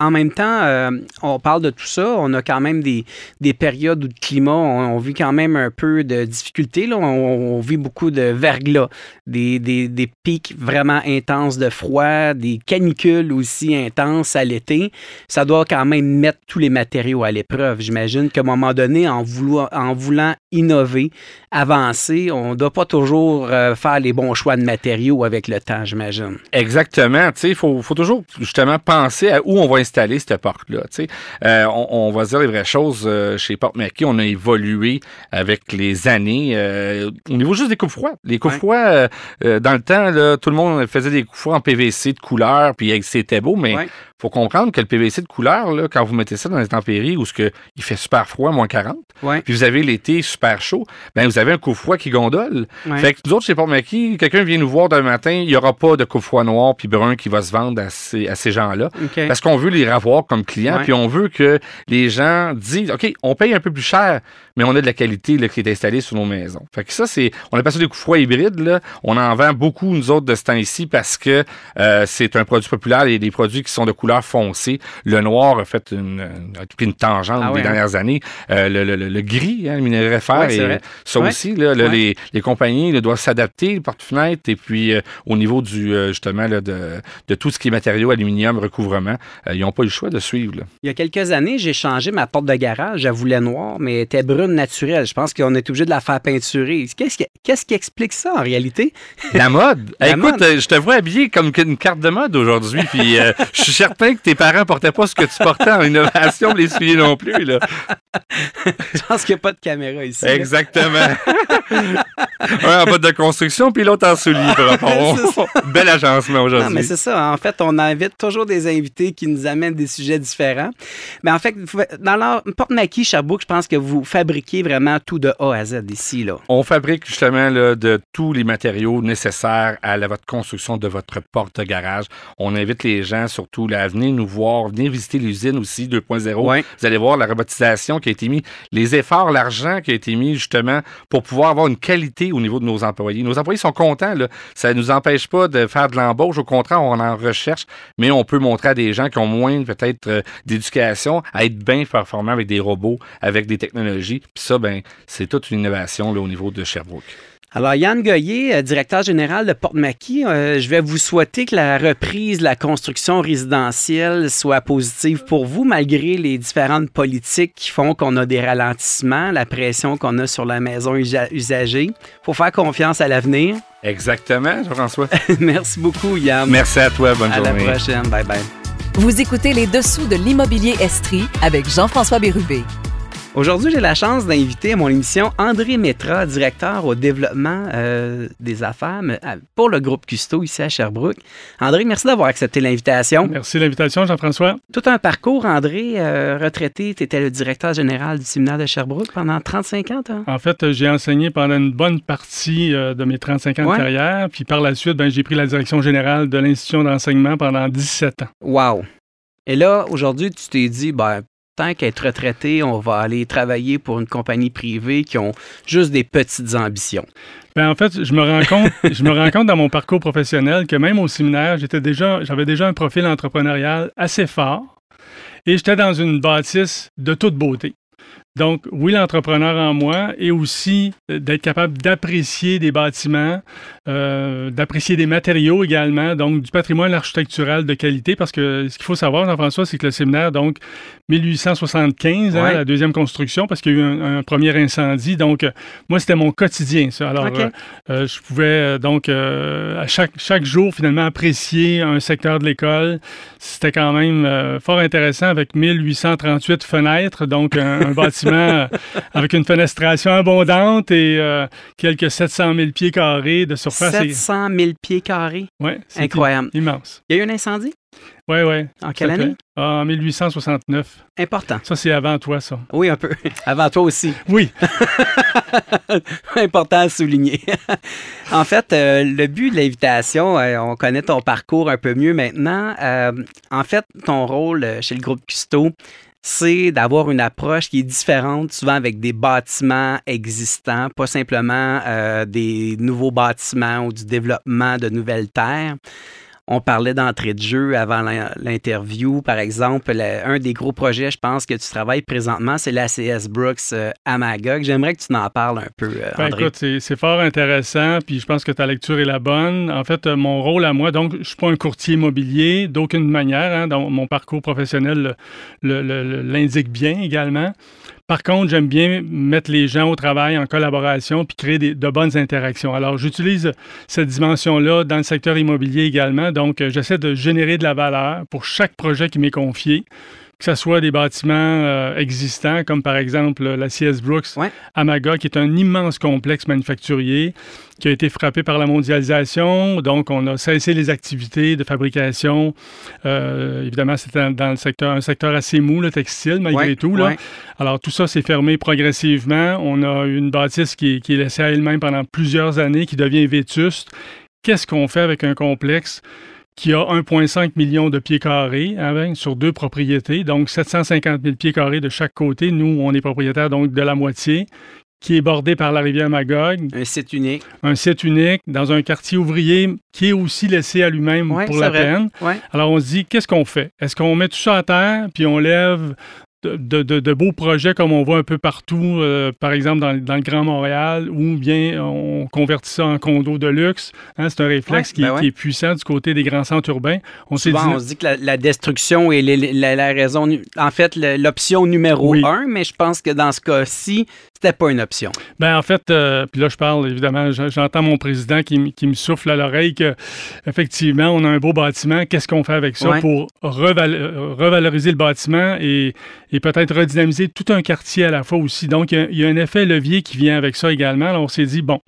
En même temps, euh, on parle de tout ça. On a quand même des, des périodes où le climat, on, vit quand même un peu de difficultés. Là. On, vit beaucoup de verglas, des, des, des pics vraiment intenses de froid, des canicules aussi intenses à l'été. Ça doit quand même mettre tous les matériaux à l'épreuve. J'imagine qu'à un moment donné, en voulant, en voulant innover, avancer, on ne doit pas toujours euh, faire les bons choix de matériaux avec le temps, j'imagine. Exactement. Il faut toujours justement penser à où on va installer cette porte-là. Tu sais, Euh, on, on va se dire les vraies choses. euh, chez Porte Mackey, on a évolué avec les années. euh, au niveau juste des coups froids. Les coups Ouais. froids, euh, dans le temps, là, tout le monde faisait des coups froids en PVC de couleur, puis c'était beau, mais Ouais. Faut comprendre que le PVC de couleur, là, quand vous mettez ça dans les tempéries où ce que il fait super froid, moins 40, Ouais. puis vous avez l'été super chaud, ben vous avez un coup froid qui gondole. Ouais. Fait que nous autres, chez Port Maquis, quelqu'un vient nous voir d'un matin, il n'y aura pas de coup froid noir puis brun qui va se vendre à ces, à ces gens-là. Parce qu'on veut les avoir comme clients, puis on veut que les gens disent OK, on paye un peu plus cher, mais on a de la qualité là, qui est installée sur nos maisons. Fait que ça, c'est. On appelle ça des coups froids hybrides. Là. On en vend beaucoup, nous autres, de ce temps-ci, parce que euh, c'est un produit populaire et des produits qui sont de couleur foncée. Le noir a fait une, a pris une tangente Ah ouais, des hein? dernières années. Euh, le, le- le- le gris, hein, le minerai fer, Ouais, et ça Ouais. aussi, là, les, les compagnies là, doivent s'adapter, les porte-fenêtres, et puis euh, au niveau du justement là, de, de tout ce qui est matériaux, aluminium, recouvrement, ils n'ont pas eu le choix de suivre. là. Il y a quelques années, j'ai changé ma porte de garage. Je la voulais noire, mais elle était brune naturelle. Je pense qu'on est obligé de la faire peinturer. Qu'est-ce qui, explique ça en réalité? La mode. (laughs) La Écoute, mode. euh, je te vois habillé comme une carte de mode aujourd'hui, puis euh, (laughs) je suis certain que tes parents portaient pas ce que tu portais en innovation, les souliers non plus. Là. (laughs) Je pense qu'il n'y a pas de caméra ici. Exactement. Un en botte de construction, puis l'autre en souliers. Bel agencement Non, aujourd'hui. mais c'est ça. En fait, on invite toujours des invités qui nous amènent des sujets différents. Mais en fait, dans leur porte maquis Sherbrooke, je pense que vous fabriquez fabriquez vraiment tout de A à Z ici, là. On fabrique justement là, de tous les matériaux nécessaires à la, votre construction de votre porte-garage. On invite les gens surtout là, à venir nous voir, venir visiter l'usine aussi 2.0. Ouais. Vous allez voir la robotisation qui a été mise, les efforts, l'argent qui a été mis justement pour pouvoir avoir une qualité au niveau de nos employés. Nos employés sont contents. Là. Ça ne nous empêche pas de faire de l'embauche. Au contraire, on en recherche, mais on peut montrer à des gens qui ont moins peut-être euh, d'éducation à être bien performants avec des robots, avec des technologies. Puis ça, ben, c'est toute une innovation là, au niveau de Sherbrooke. Alors, Yann Goyer, euh, directeur général de Porte-Maquis, euh, je vais vous souhaiter que la reprise de la construction résidentielle soit positive pour vous, malgré les différentes politiques qui font qu'on a des ralentissements, la pression qu'on a sur la maison usa- usagée. Il faut faire confiance à l'avenir. Exactement, Jean-François. (laughs) Merci beaucoup, Yann. Merci à toi. Bonne À la journée. prochaine. Bye bye. Vous écoutez les dessous de l'immobilier Estrie avec Jean-François Bérubé. Aujourd'hui, j'ai la chance d'inviter à mon émission André Métra, directeur au développement euh, des affaires euh, pour le groupe Custo ici à Sherbrooke. André, merci d'avoir accepté l'invitation. Merci de l'invitation, Jean-François. Tout un parcours, André, euh, retraité, tu étais le directeur général du séminaire de Sherbrooke pendant 35 ans, toi? En fait, j'ai enseigné pendant une bonne partie euh, de mes 35 ans Ouais. de carrière. Puis par la suite, ben, j'ai pris la direction générale de l'institution d'enseignement pendant 17 ans. Wow! Et là, aujourd'hui, tu t'es dit, ben, tant retraité, on va aller travailler pour une compagnie privée qui ont juste des petites ambitions. Ben, en fait, je me rends compte, (laughs) je me rends compte dans mon parcours professionnel que même au séminaire, j'étais déjà, j'avais déjà un profil entrepreneurial assez fort et j'étais dans une bâtisse de toute beauté. Donc, oui, l'entrepreneur en moi et aussi euh, d'être capable d'apprécier des bâtiments, euh, d'apprécier des matériaux également, donc du patrimoine architectural de qualité, parce que ce qu'il faut savoir, Jean-François, c'est que le séminaire, donc 1875, hein, la deuxième construction, parce qu'il y a eu un, un premier incendie. Donc, euh, moi, c'était mon quotidien, ça. Alors, euh, je pouvais donc à chaque, chaque jour finalement apprécier un secteur de l'école. C'était quand même euh, fort intéressant avec 1838 fenêtres, donc un, un bâtiment euh, (laughs) avec une fenestration abondante et euh, quelques 700 000 pieds carrés de surface. Et- 700 000 pieds carrés? c'est Incroyable. Immense. Il y a eu un incendie? Oui, oui. En quelle année? En 1869. Important. Ça, c'est avant toi, ça. Oui, un peu. (laughs) Avant toi aussi. Oui. (laughs) Important à souligner. (laughs) en fait, euh, le but de l'invitation, euh, on connaît ton parcours un peu mieux maintenant. Euh, en fait, ton rôle chez le groupe Custo, c'est d'avoir une approche qui est différente, souvent avec des bâtiments existants, pas simplement euh, des nouveaux bâtiments ou du développement de nouvelles terres. On parlait d'entrée de jeu avant l'in- l'interview, par exemple. Le- un des gros projets, je pense, que tu travailles présentement, c'est l'ACS Brooks euh, à Magog. J'aimerais que tu en parles un peu, euh, Ben, André. écoute, c'est fort intéressant, puis je pense que ta lecture est la bonne. En fait, euh, mon rôle à moi, donc, je suis pas un courtier immobilier d'aucune manière. hein, dans mon parcours professionnel l'indique bien également. Par contre, j'aime bien mettre les gens au travail en collaboration puis créer de bonnes interactions. Alors, j'utilise cette dimension-là dans le secteur immobilier également. Donc, euh, j'essaie de générer de la valeur pour chaque projet qui m'est confié, que ce soit des bâtiments euh, existants, comme par exemple euh, la CS Brooks Ouais. à Magog, qui est un immense complexe manufacturier qui a été frappé par la mondialisation. Donc, on a cessé les activités de fabrication. Euh, évidemment, c'était dans le secteur, un secteur assez mou, le textile, malgré Ouais, tout. Là. ouais. Alors, tout ça s'est fermé progressivement. On a une bâtisse qui, qui est laissée à elle-même pendant plusieurs années, qui devient vétuste. Qu'est-ce qu'on fait avec un complexe qui a 1,5 million de pieds carrés hein, sur deux propriétés, donc 750 000 pieds carrés de chaque côté. Nous, on est propriétaire donc de la moitié, qui est bordé par la rivière Magog, Un site unique. un site unique dans un quartier ouvrier qui est aussi laissé à lui-même Ouais, pour la vrai. peine. Ouais. Alors, on se dit, qu'est-ce qu'on fait? Est-ce qu'on met tout ça à terre, puis on lève de, de- de- de beaux projets comme on voit un peu partout, euh, par exemple dans, dans le Grand Montréal, ou bien on convertit ça en condo de luxe? Hein, c'est un réflexe Ouais, qui, ben ouais. qui est puissant du côté des grands centres urbains. On Souvent, dit, on se dit que la, la destruction est les- la, la raison, en fait, l'option numéro Oui. un, mais je pense que dans ce cas-ci, c'était pas une option. Ben en fait, euh, puis là je parle évidemment, j'entends mon président qui, qui me souffle à l'oreille que effectivement on a un beau bâtiment. Qu'est-ce qu'on fait avec ça Ouais. pour reval- euh, revaloriser le bâtiment et, et peut-être redynamiser tout un quartier à la fois aussi. Donc il y a- il y, a un effet levier qui vient avec ça également. Alors on s'est dit bon,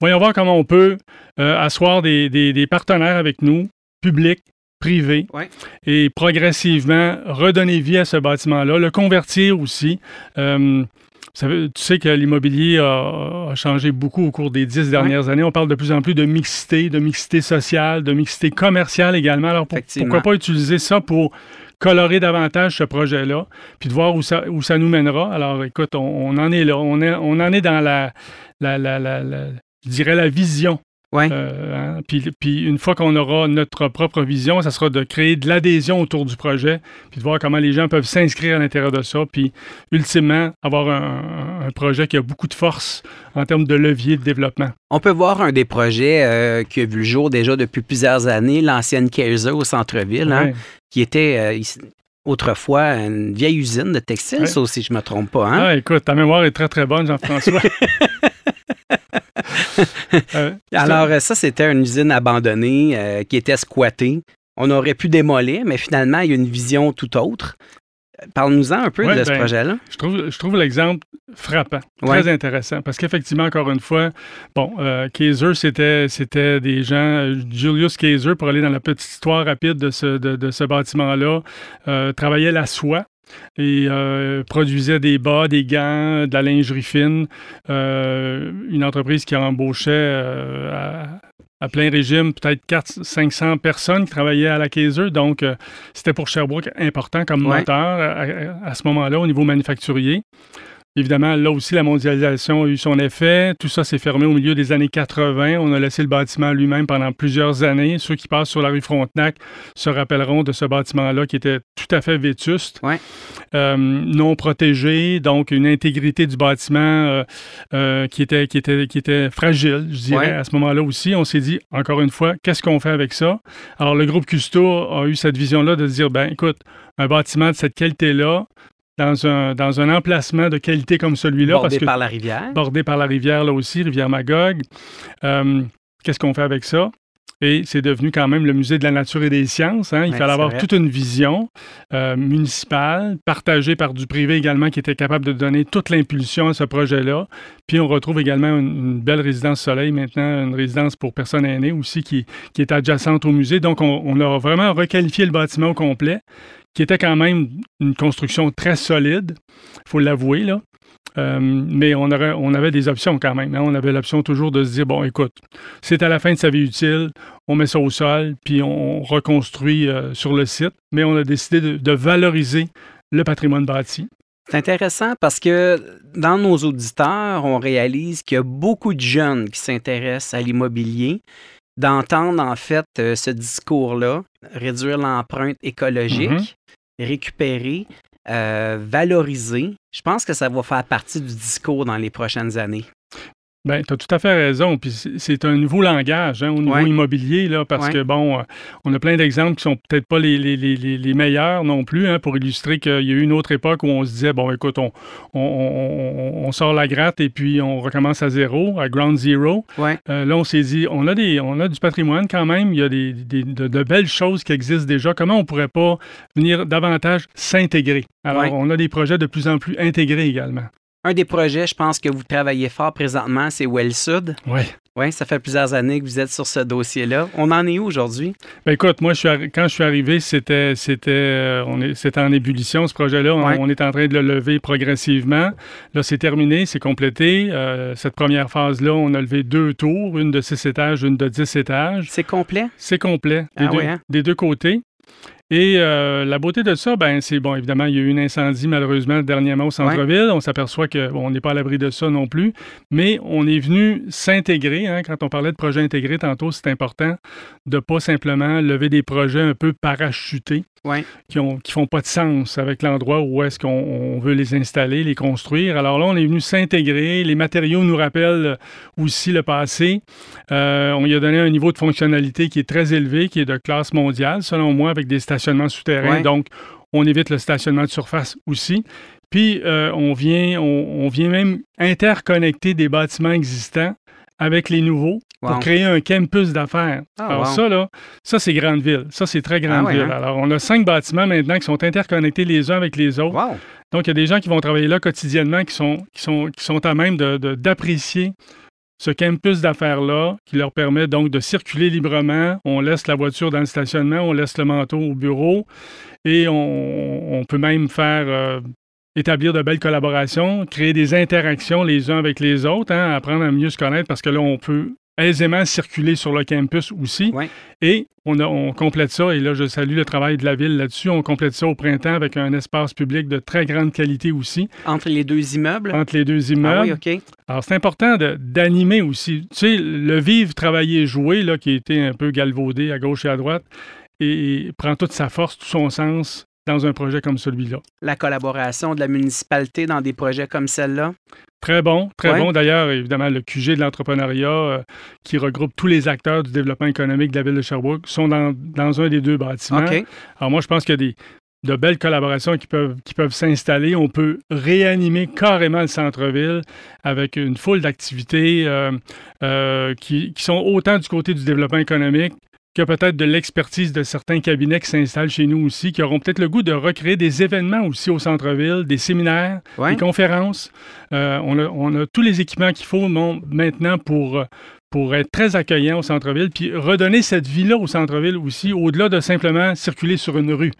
voyons voir comment on peut euh, asseoir des, des- des partenaires avec nous, publics, privés, Ouais. et progressivement redonner vie à ce bâtiment-là, le convertir aussi. Euh, tu sais que l'immobilier a, changé beaucoup au cours des dix dernières années. On parle de plus en plus de mixité, de mixité sociale, de mixité commerciale également. Alors pourquoi pas utiliser ça pour colorer davantage ce projet-là, puis de voir où ça, où ça nous mènera. Alors écoute, on, en est là. On, est, on en est dans la, la, la, la je dirais la vision Ouais. Euh, hein, puis, une fois qu'on aura notre propre vision, ça sera de créer de l'adhésion autour du projet, puis de voir comment les gens peuvent s'inscrire à l'intérieur de ça, puis ultimement avoir un, projet qui a beaucoup de force en termes de levier de développement. On peut voir un des projets euh, qui a vu le jour déjà depuis plusieurs années, l'ancienne Kaiser au centre-ville, hein, qui était euh, autrefois une vieille usine de textiles, ça aussi, je ne me trompe pas. Hein? Ah, écoute, ta mémoire est très, très bonne, Jean-François. (laughs) (laughs) Euh, Alors, euh, ça, c'était une usine abandonnée euh, qui était squattée. On aurait pu démolir, mais finalement, il y a une vision tout autre. Parle-nous-en un peu de ce ben, projet-là. Je trouve, je trouve l'exemple frappant, très intéressant, parce qu'effectivement, encore une fois, bon, Kaiser, c'était, c'était des gens, Julius Kaiser, pour aller dans la petite histoire rapide de ce, de, ce bâtiment-là, travaillait la soie et euh, produisait des bas, des gants, de la lingerie fine. Euh, une entreprise qui embauchait euh, à, plein régime peut-être 400-500 personnes qui travaillaient à la Kaiser. Donc, c'était pour Sherbrooke important comme moteur à, ce moment-là au niveau manufacturier. Évidemment, là aussi, la mondialisation a eu son effet. Tout ça s'est fermé au milieu des années 80. On a laissé le bâtiment lui-même pendant plusieurs années. Ceux qui passent sur la rue Frontenac se rappelleront de ce bâtiment-là qui était tout à fait vétuste, euh, non protégé, donc une intégrité du bâtiment euh, euh, qui, était, qui, était, qui était fragile, je dirais, à ce moment-là aussi. On s'est dit, encore une fois, qu'est-ce qu'on fait avec ça? Alors, le groupe Custo a eu cette vision-là de dire, ben écoute, un bâtiment de cette qualité-là, dans un, dans un emplacement de qualité comme celui-là. Bordé parce que, par la rivière. Bordé par la rivière, là aussi, rivière Magog. Euh, qu'est-ce qu'on fait avec ça? Et c'est devenu quand même le musée de la nature et des sciences. Hein. Il fallait avoir toute une vision euh, municipale, partagée par du privé également, qui était capable de donner toute l'impulsion à ce projet-là. Puis on retrouve également une, belle résidence soleil maintenant, une résidence pour personnes aînées aussi, qui, qui est adjacente au musée. Donc on, on a vraiment requalifié le bâtiment au complet qui était quand même une construction très solide, il faut l'avouer, là. Euh, mais on, avait des options quand même. Hein. On avait l'option toujours de se dire, bon, écoute, c'est à la fin de sa vie utile, on met ça au sol, puis on reconstruit euh, sur le site. Mais on a décidé de, valoriser le patrimoine bâti. C'est intéressant parce que dans nos auditeurs, on réalise qu'il y a beaucoup de jeunes qui s'intéressent à l'immobilier, d'entendre en fait euh, ce discours-là, réduire l'empreinte écologique, mm-hmm récupérer, euh, valoriser. Je pense que ça va faire partie du discours dans les prochaines années. Bien, tu as tout à fait raison. Puis c'est un nouveau langage hein, au niveau immobilier, là, parce que, bon, euh, on a plein d'exemples qui sont peut-être pas les, les, les, les, meilleurs non plus, hein, pour illustrer qu'il y a eu une autre époque où on se disait, bon, écoute, on, on, on, sort la gratte et puis on recommence à zéro, à ground zero. Euh, là, on s'est dit, on a, des, on a du patrimoine quand même, il y a des, des de, belles choses qui existent déjà. Comment on pourrait pas venir davantage s'intégrer? Alors, on a des projets de plus en plus intégrés également. Un des projets, je pense que vous travaillez fort présentement, c'est Well Sud. Oui. Oui, ça fait plusieurs années que vous êtes sur ce dossier-là. On en est où aujourd'hui? Ben écoute, moi, je suis quand je suis arrivé, c'était c'était euh, c'était en ébullition, ce projet-là. On, est en train de le lever progressivement. Là, c'est terminé, c'est complété. Euh, cette première phase-là, on a levé deux tours, une de six étages, une de dix étages. C'est complet? C'est complet, des, ah deux, hein? des deux côtés. Et euh, la beauté de ça, ben, c'est bon, évidemment, il y a eu un incendie malheureusement dernièrement au centre-ville. On s'aperçoit qu'on n'est pas à l'abri de ça non plus. Mais on est venu s'intégrer. Hein, quand on parlait de projet intégré tantôt, c'est important de ne pas simplement lever des projets un peu parachutés qui ne qui font pas de sens avec l'endroit où est-ce qu'on veut les installer, les construire. Alors là, on est venu s'intégrer. Les matériaux nous rappellent aussi le passé. Euh, on y a donné un niveau de fonctionnalité qui est très élevé, qui est de classe mondiale, selon moi, avec des souterrains. Donc, on évite le stationnement de surface aussi. Puis, euh, on, vient, on, vient même interconnecter des bâtiments existants avec les nouveaux pour créer un campus d'affaires. Ah, Alors ça, là, ça, c'est grande ville. Ça, c'est très grande ah ville. Hein? Alors, on a cinq bâtiments maintenant qui sont interconnectés les uns avec les autres. Donc, il y a des gens qui vont travailler là quotidiennement qui sont, qui sont, qui sont à même d'apprécier ce campus d'affaires-là qui leur permet donc de circuler librement. On laisse la voiture dans le stationnement, on laisse le manteau au bureau et on, peut même faire euh, établir de belles collaborations, créer des interactions les uns avec les autres, hein, apprendre à mieux se connaître parce que là, on peut aisément circuler sur le campus aussi. Ouais. Et on, a- on complète ça, et là, je salue le travail de la ville là-dessus. On complète ça au printemps avec un espace public de très grande qualité aussi, Entre les deux immeubles? entre les deux Ah immeubles. oui, OK. Alors, c'est important d'animer aussi. Tu sais, le vivre, travailler, jouer, là, qui a été un peu galvaudé à gauche et à droite, et, et prend toute sa force, tout son sens dans un projet comme celui-là. La collaboration de la municipalité dans des projets comme celle-là? Très bon, très Ouais. bon. D'ailleurs, évidemment, le QG de l'entrepreneuriat, euh, qui regroupe tous les acteurs du développement économique de la ville de Sherbrooke, sont dans, dans un des deux bâtiments. Alors moi, je pense qu'il y a des, de belles collaborations qui peuvent, qui peuvent s'installer. On peut réanimer carrément le centre-ville avec une foule d'activités euh, euh, qui, qui sont autant du côté du développement économique que peut-être de l'expertise de certains cabinets qui s'installent chez nous aussi, qui auront peut-être le goût de recréer des événements aussi au centre-ville, des séminaires, Ouais. des conférences. Euh, on, a, on a tous les équipements qu'il faut maintenant pour, pour être très accueillant au centre-ville, puis redonner cette vie-là au centre-ville aussi, au-delà de simplement circuler sur une rue.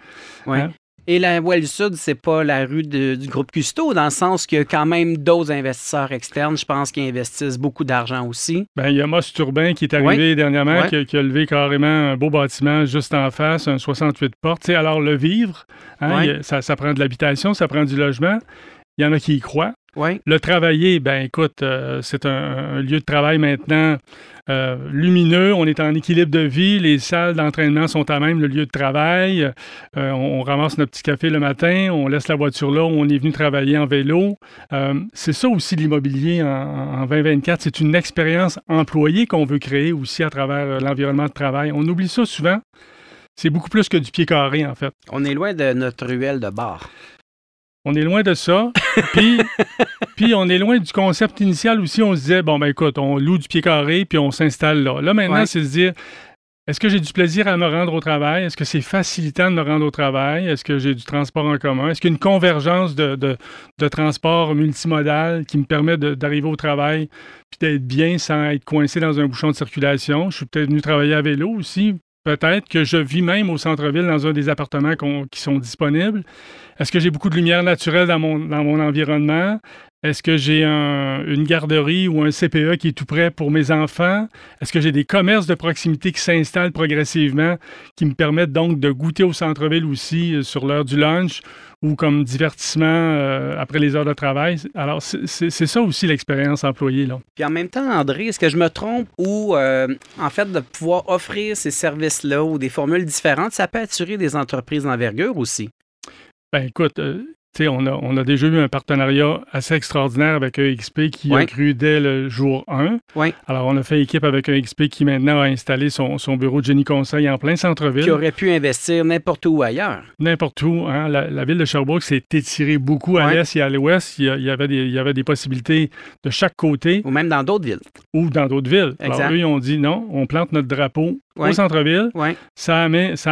Ouais. Hein? Et la Voie du Sud, c'est pas la rue de- du groupe Custo, dans le sens qu'il y a quand même d'autres investisseurs externes, je pense, qui investissent beaucoup d'argent aussi. Ben, il y a Moss Turbin qui est arrivé dernièrement, qui, a, qui a levé carrément un beau bâtiment juste en face, un 68 portes. Alors, le vivre, hein, a- ça prend de l'habitation, ça prend du logement. Il y en a qui y croient. Le travailler, ben écoute, euh, c'est un, un lieu de travail maintenant euh, lumineux. On est en équilibre de vie. Les salles d'entraînement sont à même le lieu de travail. Euh, on, on ramasse notre petit café le matin. On laisse la voiture là. On est venu travailler en vélo. C'est ça aussi l'immobilier en, en 2024. C'est une expérience employée qu'on veut créer aussi à travers l'environnement de travail. On oublie ça souvent. C'est beaucoup plus que du pied carré, en fait. On est loin de notre ruelle de bar. On est loin de ça. Puis, puis on est loin du concept initial aussi. On se disait, bon, ben écoute, on loue du pied carré, puis on s'installe là. Là, maintenant, Ouais. c'est se dire, est-ce que j'ai du plaisir à me rendre au travail? Est-ce que c'est facilitant de me rendre au travail? Est-ce que j'ai du transport en commun? Est-ce qu'il y a une convergence de, de, de transport multimodal qui me permet d'arriver au travail puis d'être bien sans être coincé dans un bouchon de circulation? Je suis peut-être venu travailler à vélo aussi. Peut-être que je vis même au centre-ville dans un des appartements qui sont disponibles. Est-ce que j'ai beaucoup de lumière naturelle dans mon environnement? Est-ce que j'ai un- une garderie ou un CPE qui est tout prêt pour mes enfants? Est-ce que j'ai des commerces de proximité qui s'installent progressivement, qui me permettent donc de goûter au centre-ville aussi euh, sur l'heure du lunch ou comme divertissement euh, après les heures de travail? Alors, c'est- ça aussi l'expérience employée. Là. Puis en même temps, André, est-ce que je me trompe ou, euh, en fait, de pouvoir offrir ces services-là ou des formules différentes, ça peut attirer des entreprises d'envergure aussi? Ben écoute, euh, on a, on a déjà eu un partenariat assez extraordinaire avec EXP qui a cru dès le jour 1. Ouais. Alors, on a fait équipe avec EXP qui maintenant a installé son, son bureau de génie conseil en plein Qui centre-ville. aurait pu investir n'importe où ailleurs. N'importe où. hein. La, la ville de Sherbrooke s'est étirée beaucoup à l'est et à l'ouest. Il, y a- il y avait des, il y avait des possibilités de chaque côté Ou même dans d'autres villes. ou dans d'autres villes. Exact. Alors, eux, ils ont dit non, on plante notre drapeau au centre-ville. A, ça a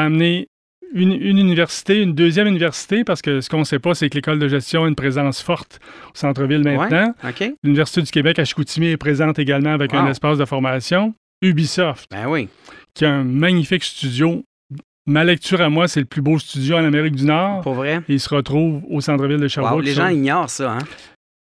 amené une, une université, une deuxième université, parce que ce qu'on ne sait pas, c'est que l'école de gestion a une présence forte au centre-ville maintenant. L'Université du Québec à Chicoutimi est présente également avec un Wow. espace de formation. Ubisoft, Ben oui. qui a un magnifique studio. Ma lecture à moi, c'est le plus beau studio en Amérique du Nord. Pour vrai? Et il se retrouve au centre-ville de Wow, Sherbrooke. les gens ignorent ça, hein?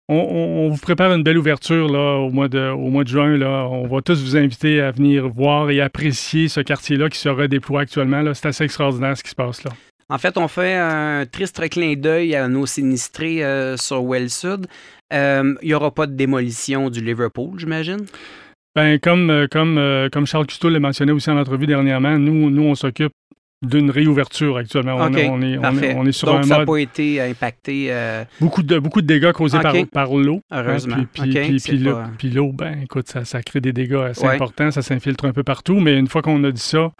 On, vous prépare une belle ouverture là, au, mois de, au mois de juin. Là. On va tous vous inviter à venir voir et apprécier ce quartier-là qui se redéploie actuellement. là. C'est assez extraordinaire ce qui se passe là. En fait, on fait un triste clin d'œil à nos sinistrés euh, sur Well Sud. Euh, Il n'y aura pas de démolition du Liverpool, j'imagine? Ben, comme, euh, comme, comme Charles Cousteau l'a mentionné aussi en entrevue dernièrement, nous, nous on s'occupe d'une réouverture actuellement. On, est, on, est, on est sur Donc, un ça n'a pas été impacté. euh, Beaucoup de, beaucoup de dégâts causés par, l'eau. hein, Heureusement. puis, puis, OK, puis- l'eau- pas- ben, écoute, ça, ça crée des dégâts assez Ouais. importants. Ça s'infiltre un peu partout. Mais une fois qu'on a dit ça,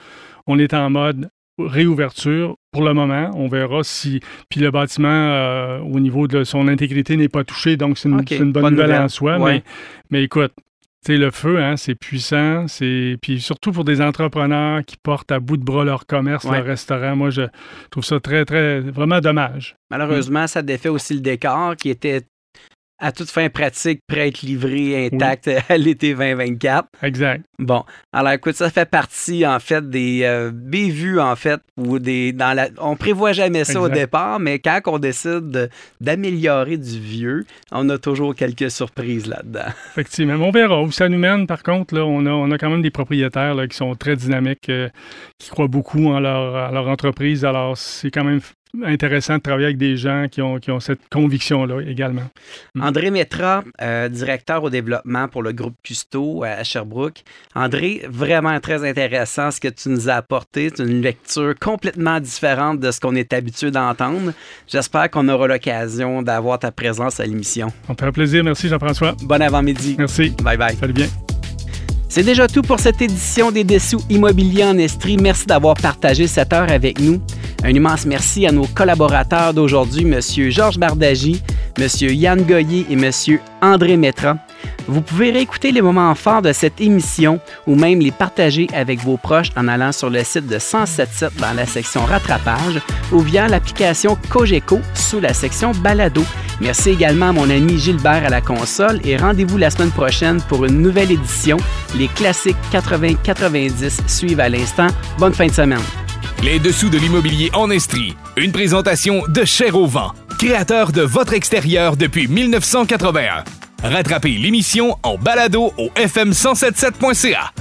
on est en mode réouverture pour le moment. On verra si. Puis le bâtiment, euh, au niveau de son intégrité, n'est pas touché. Donc, c'est une, bonne, bonne nouvelle, en soi. Ouais. Mais, mais écoute, sais, le feu, hein, c'est puissant. C'est... Puis surtout pour des entrepreneurs qui portent à bout de bras leur commerce, Ouais. leur restaurant, moi, je trouve ça très, très, vraiment dommage. Malheureusement, ça défait aussi le décor qui était à toute fin pratique, prêt à être livré intact à l'été 2024. Exact. Bon, alors écoute, ça fait partie en fait des euh, bévues en fait ou des dans la on prévoit jamais ça au départ, mais quand on décide de- d'améliorer du vieux, on a toujours quelques surprises là-dedans. (laughs) Effectivement. Mais on verra où ça nous mène. Par contre, là, on, a, on a quand même des propriétaires là, qui sont très dynamiques, euh, qui croient beaucoup en leur, en leur entreprise. Alors, c'est quand même intéressant de travailler avec des gens qui ont, qui ont cette conviction-là également. Mm. André Métra, euh, directeur au développement pour le groupe Custo à Sherbrooke. André, vraiment très intéressant ce que tu nous as apporté. C'est une lecture complètement différente de ce qu'on est habitué d'entendre. J'espère qu'on aura l'occasion d'avoir ta présence à l'émission. On me fait plaisir. Merci, Jean-François. Bon avant-midi. Merci. Bye bye. Salut bien. C'est déjà tout pour cette édition des Dessous immobiliers en Estrie. Merci d'avoir partagé cette heure avec nous. Un immense merci à nos collaborateurs d'aujourd'hui, M. Georges Bardagy, M. Yann Goyer et M. André Métra. Vous pouvez réécouter les moments forts de cette émission ou même les partager avec vos proches en allant sur le site de 1077 dans la section rattrapage ou via l'application Cogeco sous la section balado. Merci également à mon ami Gilbert à la console et rendez-vous la semaine prochaine pour une nouvelle édition. Les classiques 80-90 suivent à l'instant. Bonne fin de semaine. Les dessous de l'immobilier en Estrie. Une présentation de Cher au vent, créateur de votre extérieur depuis 1981. Rattrapez l'émission en balado au fm1077.ca.